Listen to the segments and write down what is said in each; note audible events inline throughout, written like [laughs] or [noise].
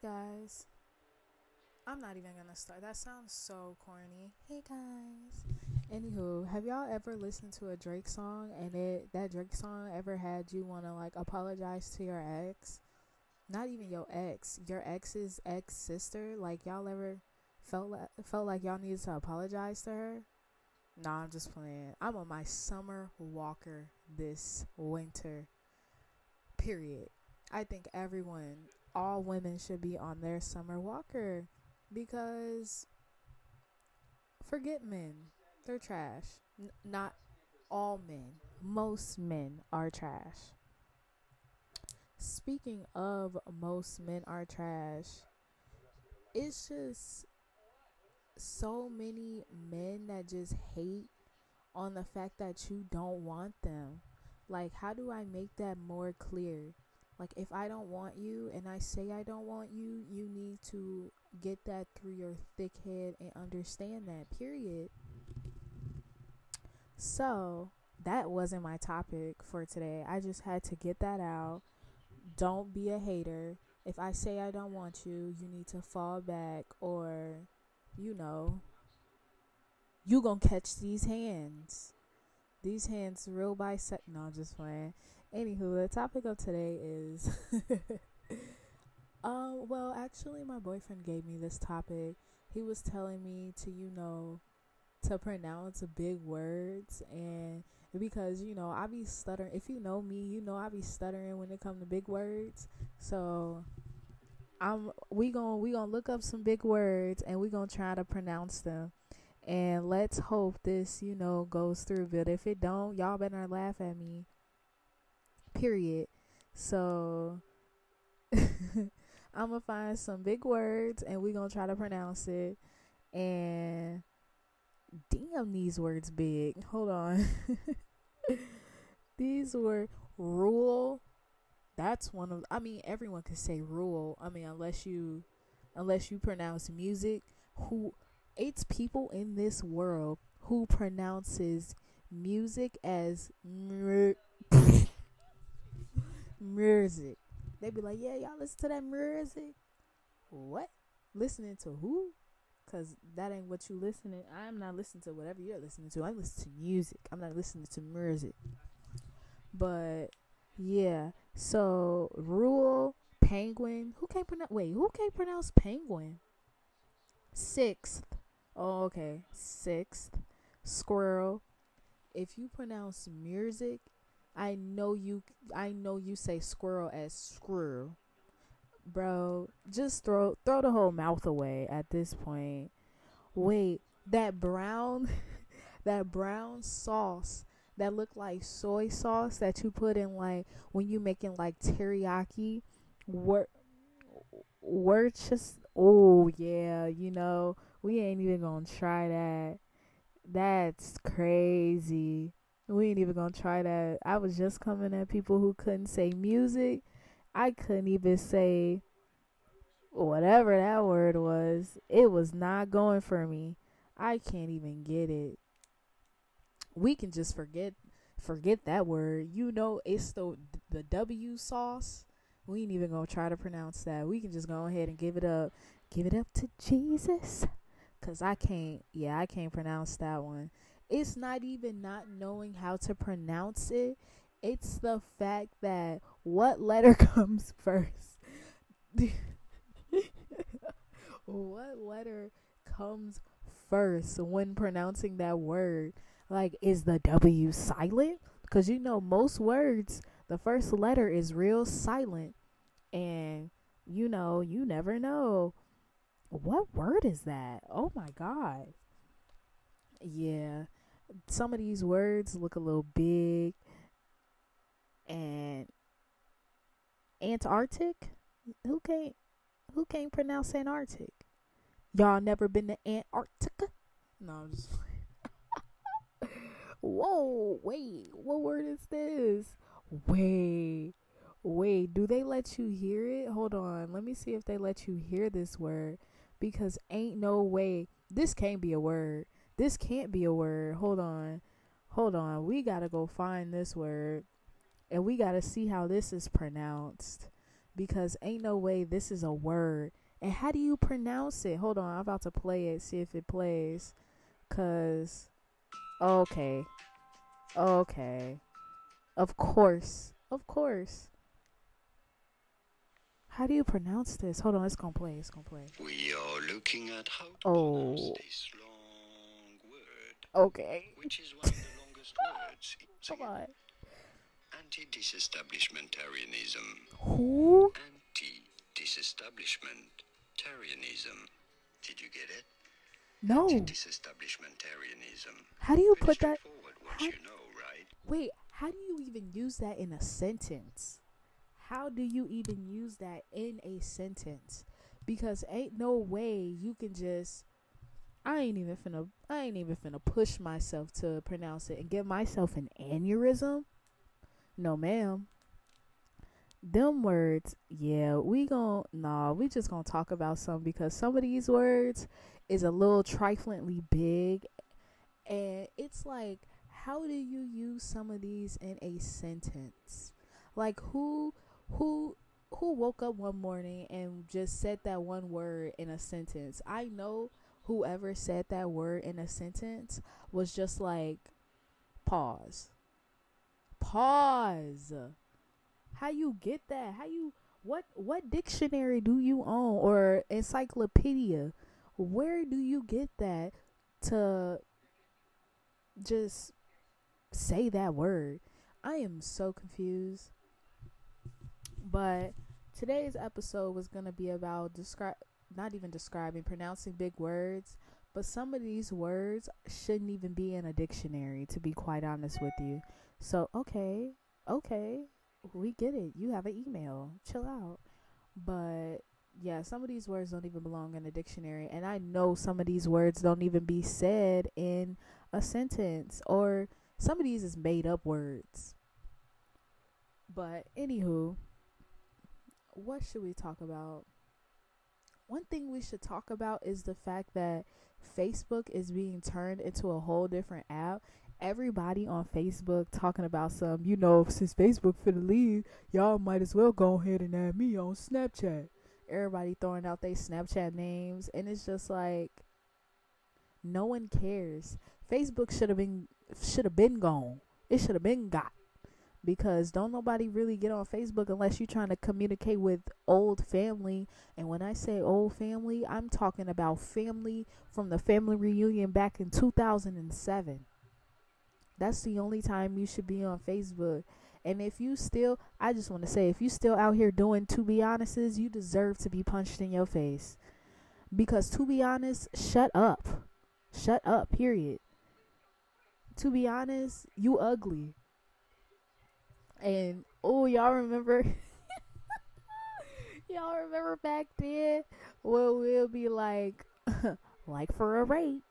Hey guys. I'm not even gonna start. That sounds so corny. Hey guys. Anywho, have y'all ever listened to a Drake song and it that Drake song ever had you wanna like apologize to your ex? Not even your ex, your ex's ex sister. Like y'all ever felt like, felt like y'all needed to apologize to her? Nah, I'm just playing. I'm on my summer walker this winter. Period. I think everyone, all women should be on their summer walker because forget men. They're trash. N- not all men. Most men are trash. Speaking of most men are trash, it's just so many men that just hate on the fact that you don't want them. Like, how do I make that more clear? Like, if I don't want you and I say I don't want you, you need to get that through your thick head and understand that, period. So, that wasn't my topic for today. I just had to get that out. Don't be a hater. If I say I don't want you, you need to fall back or you know, you gonna catch these hands. These hands real bicep. No, I'm just playing. Anywho, the topic of today is. [laughs] um. Well, actually, my boyfriend gave me this topic. He was telling me to, you know, to pronounce big words and because you know I be stuttering. If you know me, you know I be stuttering when it come to big words. So I'm we gonna we gonna look up some big words and we gonna try to pronounce them. And let's hope this, you know, goes through. But if it don't, y'all better laugh at me. Period. So [laughs] I'm gonna find some big words and we're gonna try to pronounce it. And damn, these words big. Hold on. [laughs] these were rule that's one of I mean everyone could say rule. I mean unless you unless you pronounce music who it's people in this world who pronounces music as music. They be like, "Yeah, y'all listen to that music." What? Listening to who? Cuz that ain't what you listening. I'm not listening to whatever you're listening to. I'm listening to music. I'm not listening to music. But yeah, so rule penguin. Who can't pronounce? Wait, who can't pronounce penguin? Sixth. Oh, okay. Sixth. Squirrel. If you pronounce music, I know you. I know you say squirrel as screw. bro. Just throw throw the whole mouth away at this point. Wait, that brown, [laughs] that brown sauce that look like soy sauce that you put in like when you making like teriyaki wor we're just oh yeah you know we ain't even gonna try that that's crazy we ain't even gonna try that i was just coming at people who couldn't say music i couldn't even say whatever that word was it was not going for me i can't even get it we can just forget forget that word. You know it's the the W sauce. We ain't even gonna try to pronounce that. We can just go ahead and give it up. Give it up to Jesus. Cause I can't yeah, I can't pronounce that one. It's not even not knowing how to pronounce it. It's the fact that what letter [laughs] comes first. what letter comes first when pronouncing that word? Like, is the W silent? Because you know, most words, the first letter is real silent. And, you know, you never know. What word is that? Oh my God. Yeah. Some of these words look a little big. And Antarctic? Who can't who can't pronounce Antarctic? Y'all never been to Antarctica? No, I'm just [laughs] Whoa, wait, what word is this? Wait, wait, do they let you hear it? Hold on, let me see if they let you hear this word. Because ain't no way this can't be a word. This can't be a word. Hold on. Hold on. We gotta go find this word. And we gotta see how this is pronounced. Because ain't no way this is a word. And how do you pronounce it? Hold on, I'm about to play it, see if it plays. Cause okay. Okay. Of course. Of course. How do you pronounce this? Hold on, it's gonna play. It's gonna play. We are looking at how oh. to Oh. pronounce this long word, Okay. which is one of the longest [laughs] words. Come on. Anti-disestablishmentarianism. Who? Anti-disestablishmentarianism. Did you get it? No. Anti-disestablishmentarianism. How do you Pretty put that? how- you know, right? Wait, how do you even use that in a sentence? How do you even use that in a sentence? Because ain't no way you can just I ain't even finna I ain't even finna push myself to pronounce it and give myself an aneurysm. No ma'am. Them words, yeah, we gon' nah, we just gonna talk about some because some of these words is a little triflingly big and it's like how do you use some of these in a sentence like who who who woke up one morning and just said that one word in a sentence i know whoever said that word in a sentence was just like pause pause how you get that how you what what dictionary do you own or encyclopedia where do you get that to just say that word. I am so confused. But today's episode was going to be about describe not even describing pronouncing big words, but some of these words shouldn't even be in a dictionary to be quite honest with you. So, okay, okay, we get it. You have an email. Chill out. But yeah, some of these words don't even belong in a dictionary and I know some of these words don't even be said in a sentence or some of these is made up words. But anywho, what should we talk about? One thing we should talk about is the fact that Facebook is being turned into a whole different app. Everybody on Facebook talking about some, you know, since Facebook finna leave, y'all might as well go ahead and add me on Snapchat. Everybody throwing out their Snapchat names, and it's just like no one cares. Facebook should have been should have been gone. It should have been got because don't nobody really get on Facebook unless you're trying to communicate with old family. And when I say old family, I'm talking about family from the family reunion back in 2007. That's the only time you should be on Facebook. And if you still, I just want to say, if you still out here doing to be honest's, you deserve to be punched in your face. Because to be honest, shut up. Shut up, period. To be honest, you ugly. And oh, y'all remember [laughs] y'all remember back then where we'll be like [laughs] like for a rate.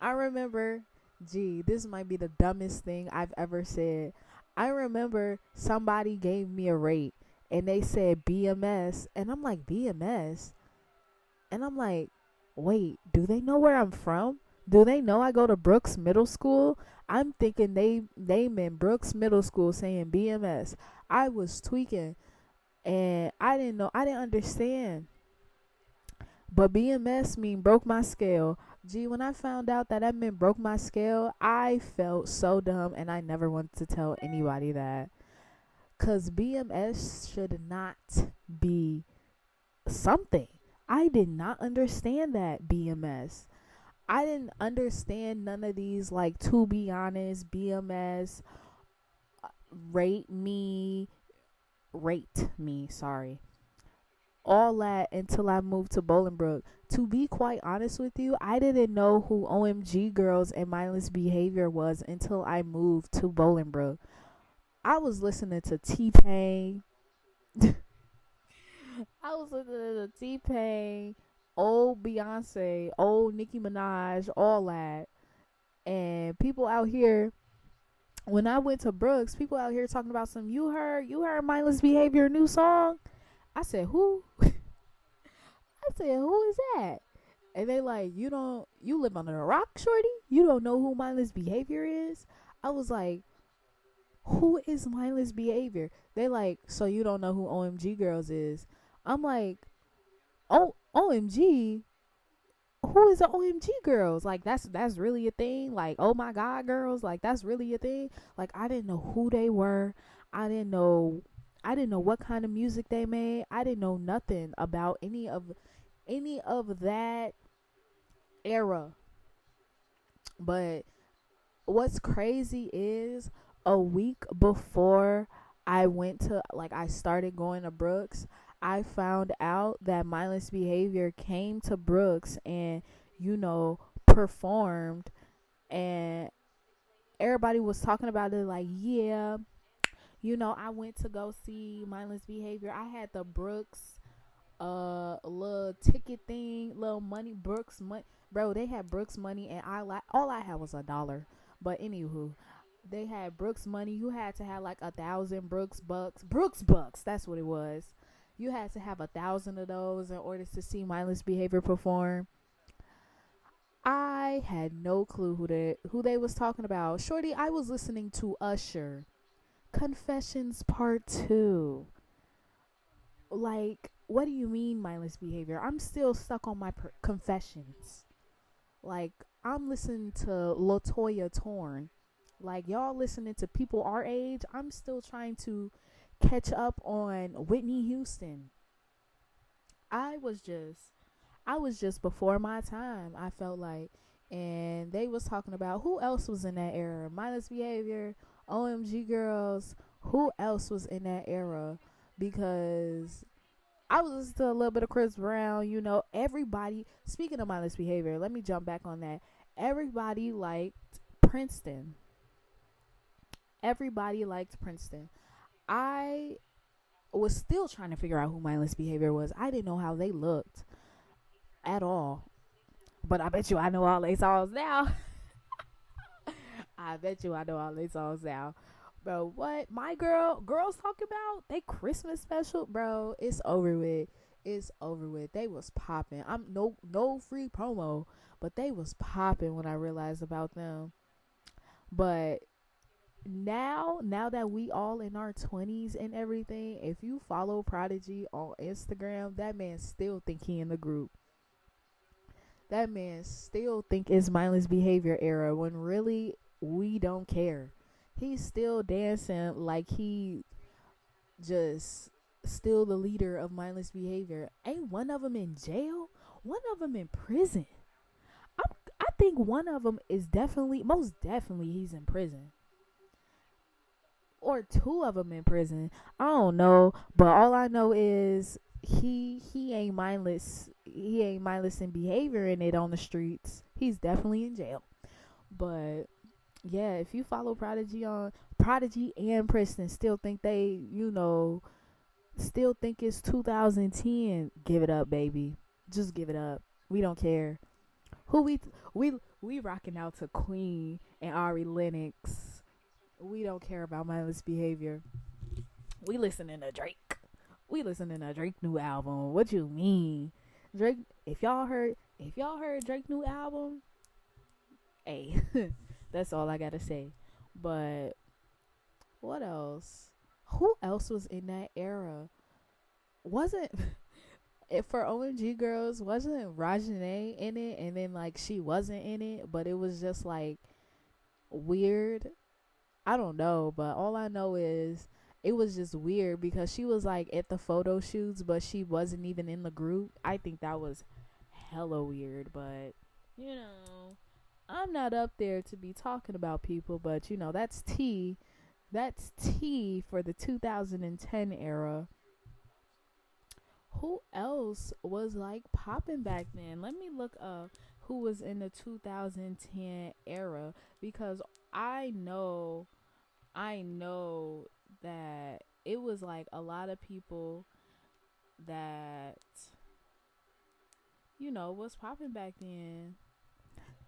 I remember, gee, this might be the dumbest thing I've ever said. I remember somebody gave me a rate and they said BMS and I'm like BMS and I'm like wait do they know where I'm from do they know I go to Brooks Middle School I'm thinking they meant Brooks Middle School saying BMS I was tweaking and I didn't know I didn't understand but BMS mean broke my scale Gee, when I found out that that meant broke my scale, I felt so dumb and I never wanted to tell anybody that. Cause BMS should not be something. I did not understand that BMS. I didn't understand none of these like to be honest, BMS, uh, rate me, rate me, sorry. All that until I moved to Bolingbrook. To be quite honest with you, I didn't know who OMG Girlz and Mindless Behavior was until I moved to Bolingbrook. I was listening to T Pain. [laughs] I was listening to T Pain, old Beyonce, old Nicki Minaj, all that. And people out here, when I went to Brooks, people out here talking about some. You heard, you heard Mindless Behavior new song. I said, who? [laughs] I said, who is that? And they like, you don't, you live under a rock, shorty. You don't know who Mindless Behavior is. I was like, who is mindless behavior? They like, so you don't know who OMG Girlz is. I'm like, oh OMG, who is the OMG Girlz? Like that's that's really a thing. Like, oh my god, girls, like that's really a thing. Like I didn't know who they were. I didn't know I didn't know what kind of music they made. I didn't know nothing about any of any of that era. But what's crazy is a week before I went to like I started going to Brooks, I found out that mindless behavior came to Brooks and you know performed and everybody was talking about it like yeah you know I went to go see mindless behavior I had the Brooks uh little ticket thing little money Brooks money bro they had Brooks money and I like all I had was a dollar but anywho they had Brooks money. You had to have like a thousand Brooks bucks. Brooks bucks. That's what it was. You had to have a thousand of those in order to see mindless behavior perform. I had no clue who they who they was talking about. Shorty, I was listening to Usher. Confessions Part 2. Like, what do you mean mindless behavior? I'm still stuck on my per- confessions. Like, I'm listening to Latoya Torn like y'all listening to people our age, I'm still trying to catch up on Whitney Houston. I was just I was just before my time. I felt like and they was talking about who else was in that era. Mindless behavior, OMG girls, who else was in that era because I was listening to a little bit of Chris Brown, you know, everybody speaking of mindless behavior, let me jump back on that. Everybody liked Princeton everybody liked Princeton. I was still trying to figure out who mindless behavior was. I didn't know how they looked at all. But I bet you I know all their songs now. [laughs] I bet you I know all their songs now. Bro, what my girl girls talk about? They Christmas special, bro. It's over with. It's over with. They was popping. I'm no no free promo, but they was popping when I realized about them. But now now that we all in our 20s and everything if you follow prodigy on instagram that man still think he in the group. That man still think it's mindless behavior era when really we don't care. He's still dancing like he just still the leader of mindless behavior. Ain't one of them in jail? One of them in prison? I'm, i think one of them is definitely most definitely he's in prison or two of them in prison. I don't know, but all I know is he he ain't mindless. He ain't mindless in behavior in it on the streets. He's definitely in jail. But yeah, if you follow Prodigy on Prodigy and Princeton still think they, you know, still think it's 2010, give it up, baby. Just give it up. We don't care. Who we we we rocking out to Queen and Ari Lennox we don't care about mindless behavior. We listening to Drake. We listening to Drake new album. What you mean? Drake if y'all heard if y'all heard Drake new album, hey, [laughs] that's all I gotta say. But what else? Who else was in that era? Wasn't [laughs] if for OMG Girlz wasn't Reginae in it and then like she wasn't in it, but it was just like weird I don't know, but all I know is it was just weird because she was like at the photo shoots, but she wasn't even in the group. I think that was hella weird, but you know, I'm not up there to be talking about people, but you know, that's T. That's T for the 2010 era. Who else was like popping back then? Let me look up who was in the 2010 era because I know I know that it was like a lot of people that you know was popping back then.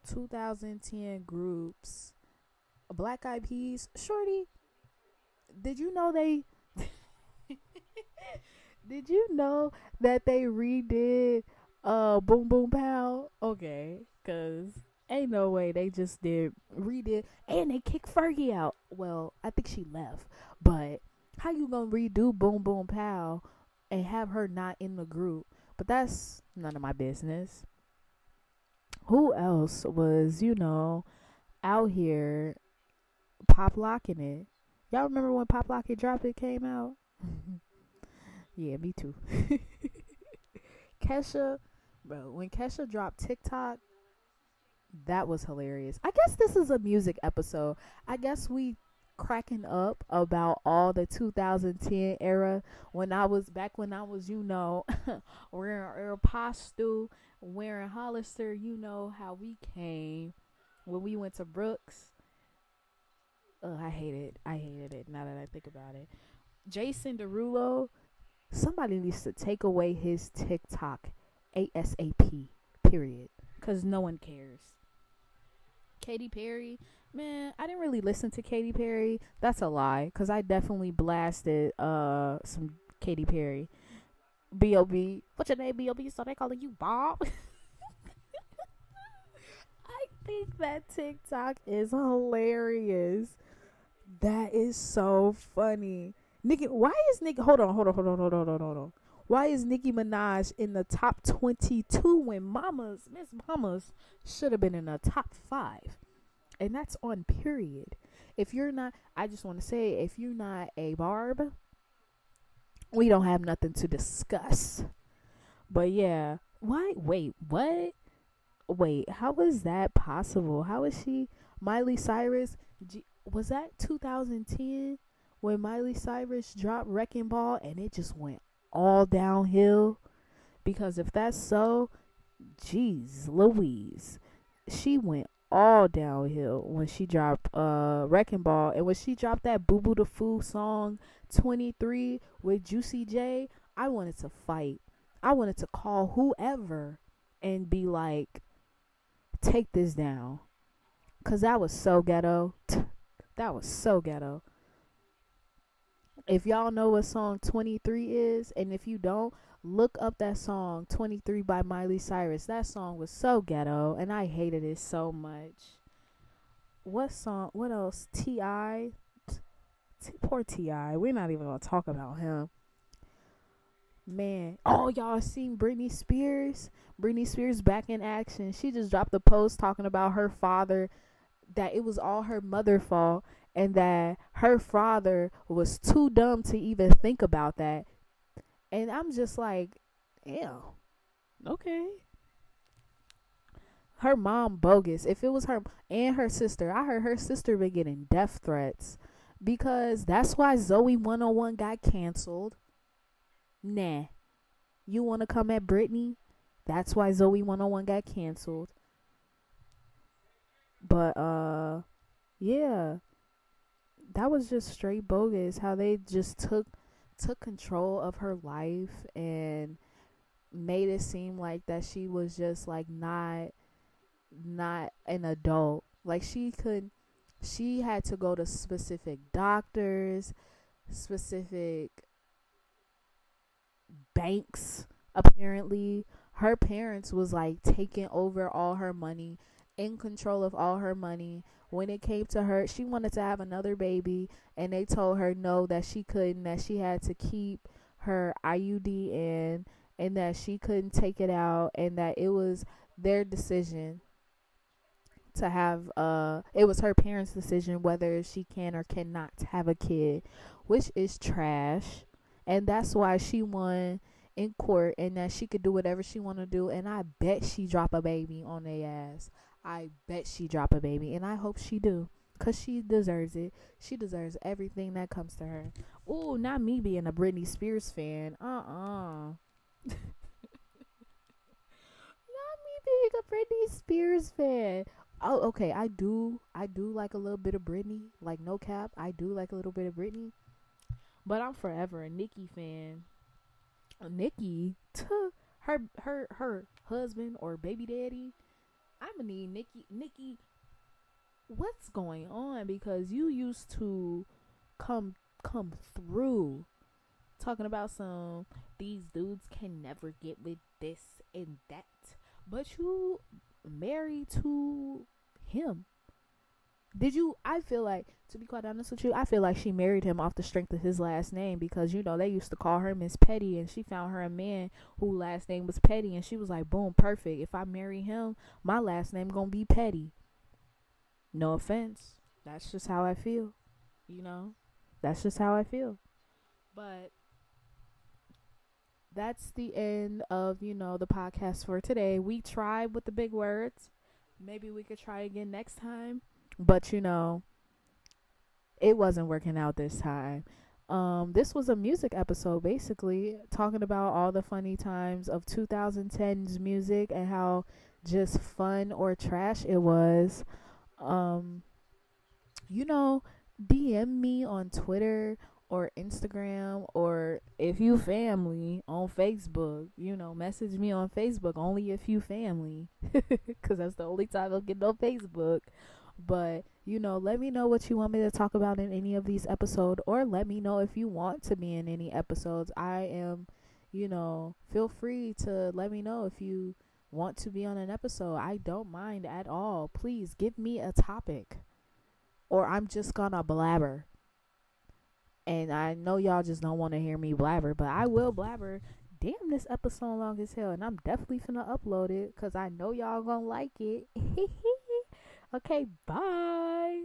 2010 groups black eyed peas. Shorty did you know they [laughs] did you know that they redid uh boom boom pow? Okay because ain't no way they just did redid and they kicked fergie out. Well i think she left but how you gonna redo boom boom pow and have her not in the group? But that's none of my business. Who else was you know out here pop locking it? Y'all remember when pop lock it drop it came out? [laughs] Yeah me too. [laughs] Kesha bro when kesha dropped tiktok that was hilarious i guess this is a music episode i guess we cracking up about all the 2010 era when I was back when I was, you know, [laughs] wearing Aeropostale, wearing Hollister, you know how we came when we went to Brooks. Uh, I hated it. I hated it now that I think about it. Jason Derulo, somebody needs to take away his TikTok ASAP, period. Because no one cares. Katy Perry, man, I didn't really listen to Katy Perry. That's a lie, cause I definitely blasted uh some Katy Perry. B.O.B. What's your name, B.O.B.? So they calling you Bob? [laughs] I think that TikTok is hilarious. That is so funny. Nicki, why is Nicki? Hold on, hold on, hold on, hold on, hold on, hold on. Why is Nicki Minaj in the top 22 when Mamas, Miss Mamas, should have been in the top five? And that's on period. If you're not, I just want to say, if you're not a Barb, we don't have nothing to discuss. But yeah, why? Wait, what? Wait, how was that possible? How is she Miley Cyrus? G- was that 2010 when Miley Cyrus dropped Wrecking Ball and it just went all downhill? Because if that's so, geez, Louise, she went all downhill when she dropped uh Wrecking Ball and when she dropped that Boo Boo the Foo song 23 with Juicy J, I wanted to fight. I wanted to call whoever and be like, take this down. Cause that was so ghetto. That was so ghetto. If y'all know what song 23 is, and if you don't, look up that song 23 by Miley Cyrus. That song was so ghetto, and I hated it so much. What song? What else? T.I. T- poor T.I. We're not even gonna talk about him. Man, oh y'all seen Britney Spears? Britney Spears back in action. She just dropped the post talking about her father that it was all her mother fault and that her father was too dumb to even think about that. And I'm just like, ew. Okay. Her mom bogus. If it was her and her sister, I heard her sister been getting death threats because that's why Zoey 101 got canceled. Nah. You want to come at Britney? That's why Zoey 101 got canceled. But uh yeah. That was just straight bogus how they just took took control of her life and made it seem like that she was just like not not an adult. Like she could she had to go to specific doctors, specific banks apparently. Her parents was like taking over all her money, in control of all her money. When it came to her, she wanted to have another baby and they told her no that she couldn't, that she had to keep her IUD in and that she couldn't take it out and that it was their decision to have uh it was her parents decision whether she can or cannot have a kid which is trash. And that's why she won in court and that she could do whatever she want to do and I bet she drop a baby on their ass. I bet she drop a baby and I hope she do cuz she deserves it. She deserves everything that comes to her. Ooh, not me being a Britney Spears fan. Uh-uh. [laughs] not me being a Britney Spears fan. Oh, okay. I do. I do like a little bit of Britney. Like no cap. I do like a little bit of Britney. But I'm forever a Nicki fan. Nicki her her her husband or baby daddy. I'm gonna need Nicki Nicki. What's going on? Because you used to come come through talking about some these dudes can never get with this and that, but you married to him. Did you? I feel like, to be quite honest with you, I feel like she married him off the strength of his last name because you know they used to call her Miss Petty, and she found her a man who last name was Petty, and she was like, "Boom, perfect. If I marry him, my last name gonna be Petty." No offense, that's just how I feel. You know, that's just how I feel. But that's the end of you know the podcast for today. We tried with the big words. Maybe we could try again next time. But you know, it wasn't working out this time. Um, this was a music episode basically talking about all the funny times of 2010's music and how just fun or trash it was. Um, you know, DM me on Twitter or Instagram or if you family on Facebook, you know, message me on Facebook only if you family [laughs] cuz that's the only time I'll get on Facebook. But, you know, let me know what you want me to talk about in any of these episodes or let me know if you want to be in any episodes. I am, you know, feel free to let me know if you want to be on an episode. I don't mind at all. Please give me a topic or I'm just gonna blabber. And I know y'all just don't want to hear me blabber, but I will blabber. Damn, this episode long as hell, and I'm definitely finna upload it because I know y'all gonna like it. [laughs] Okay, bye.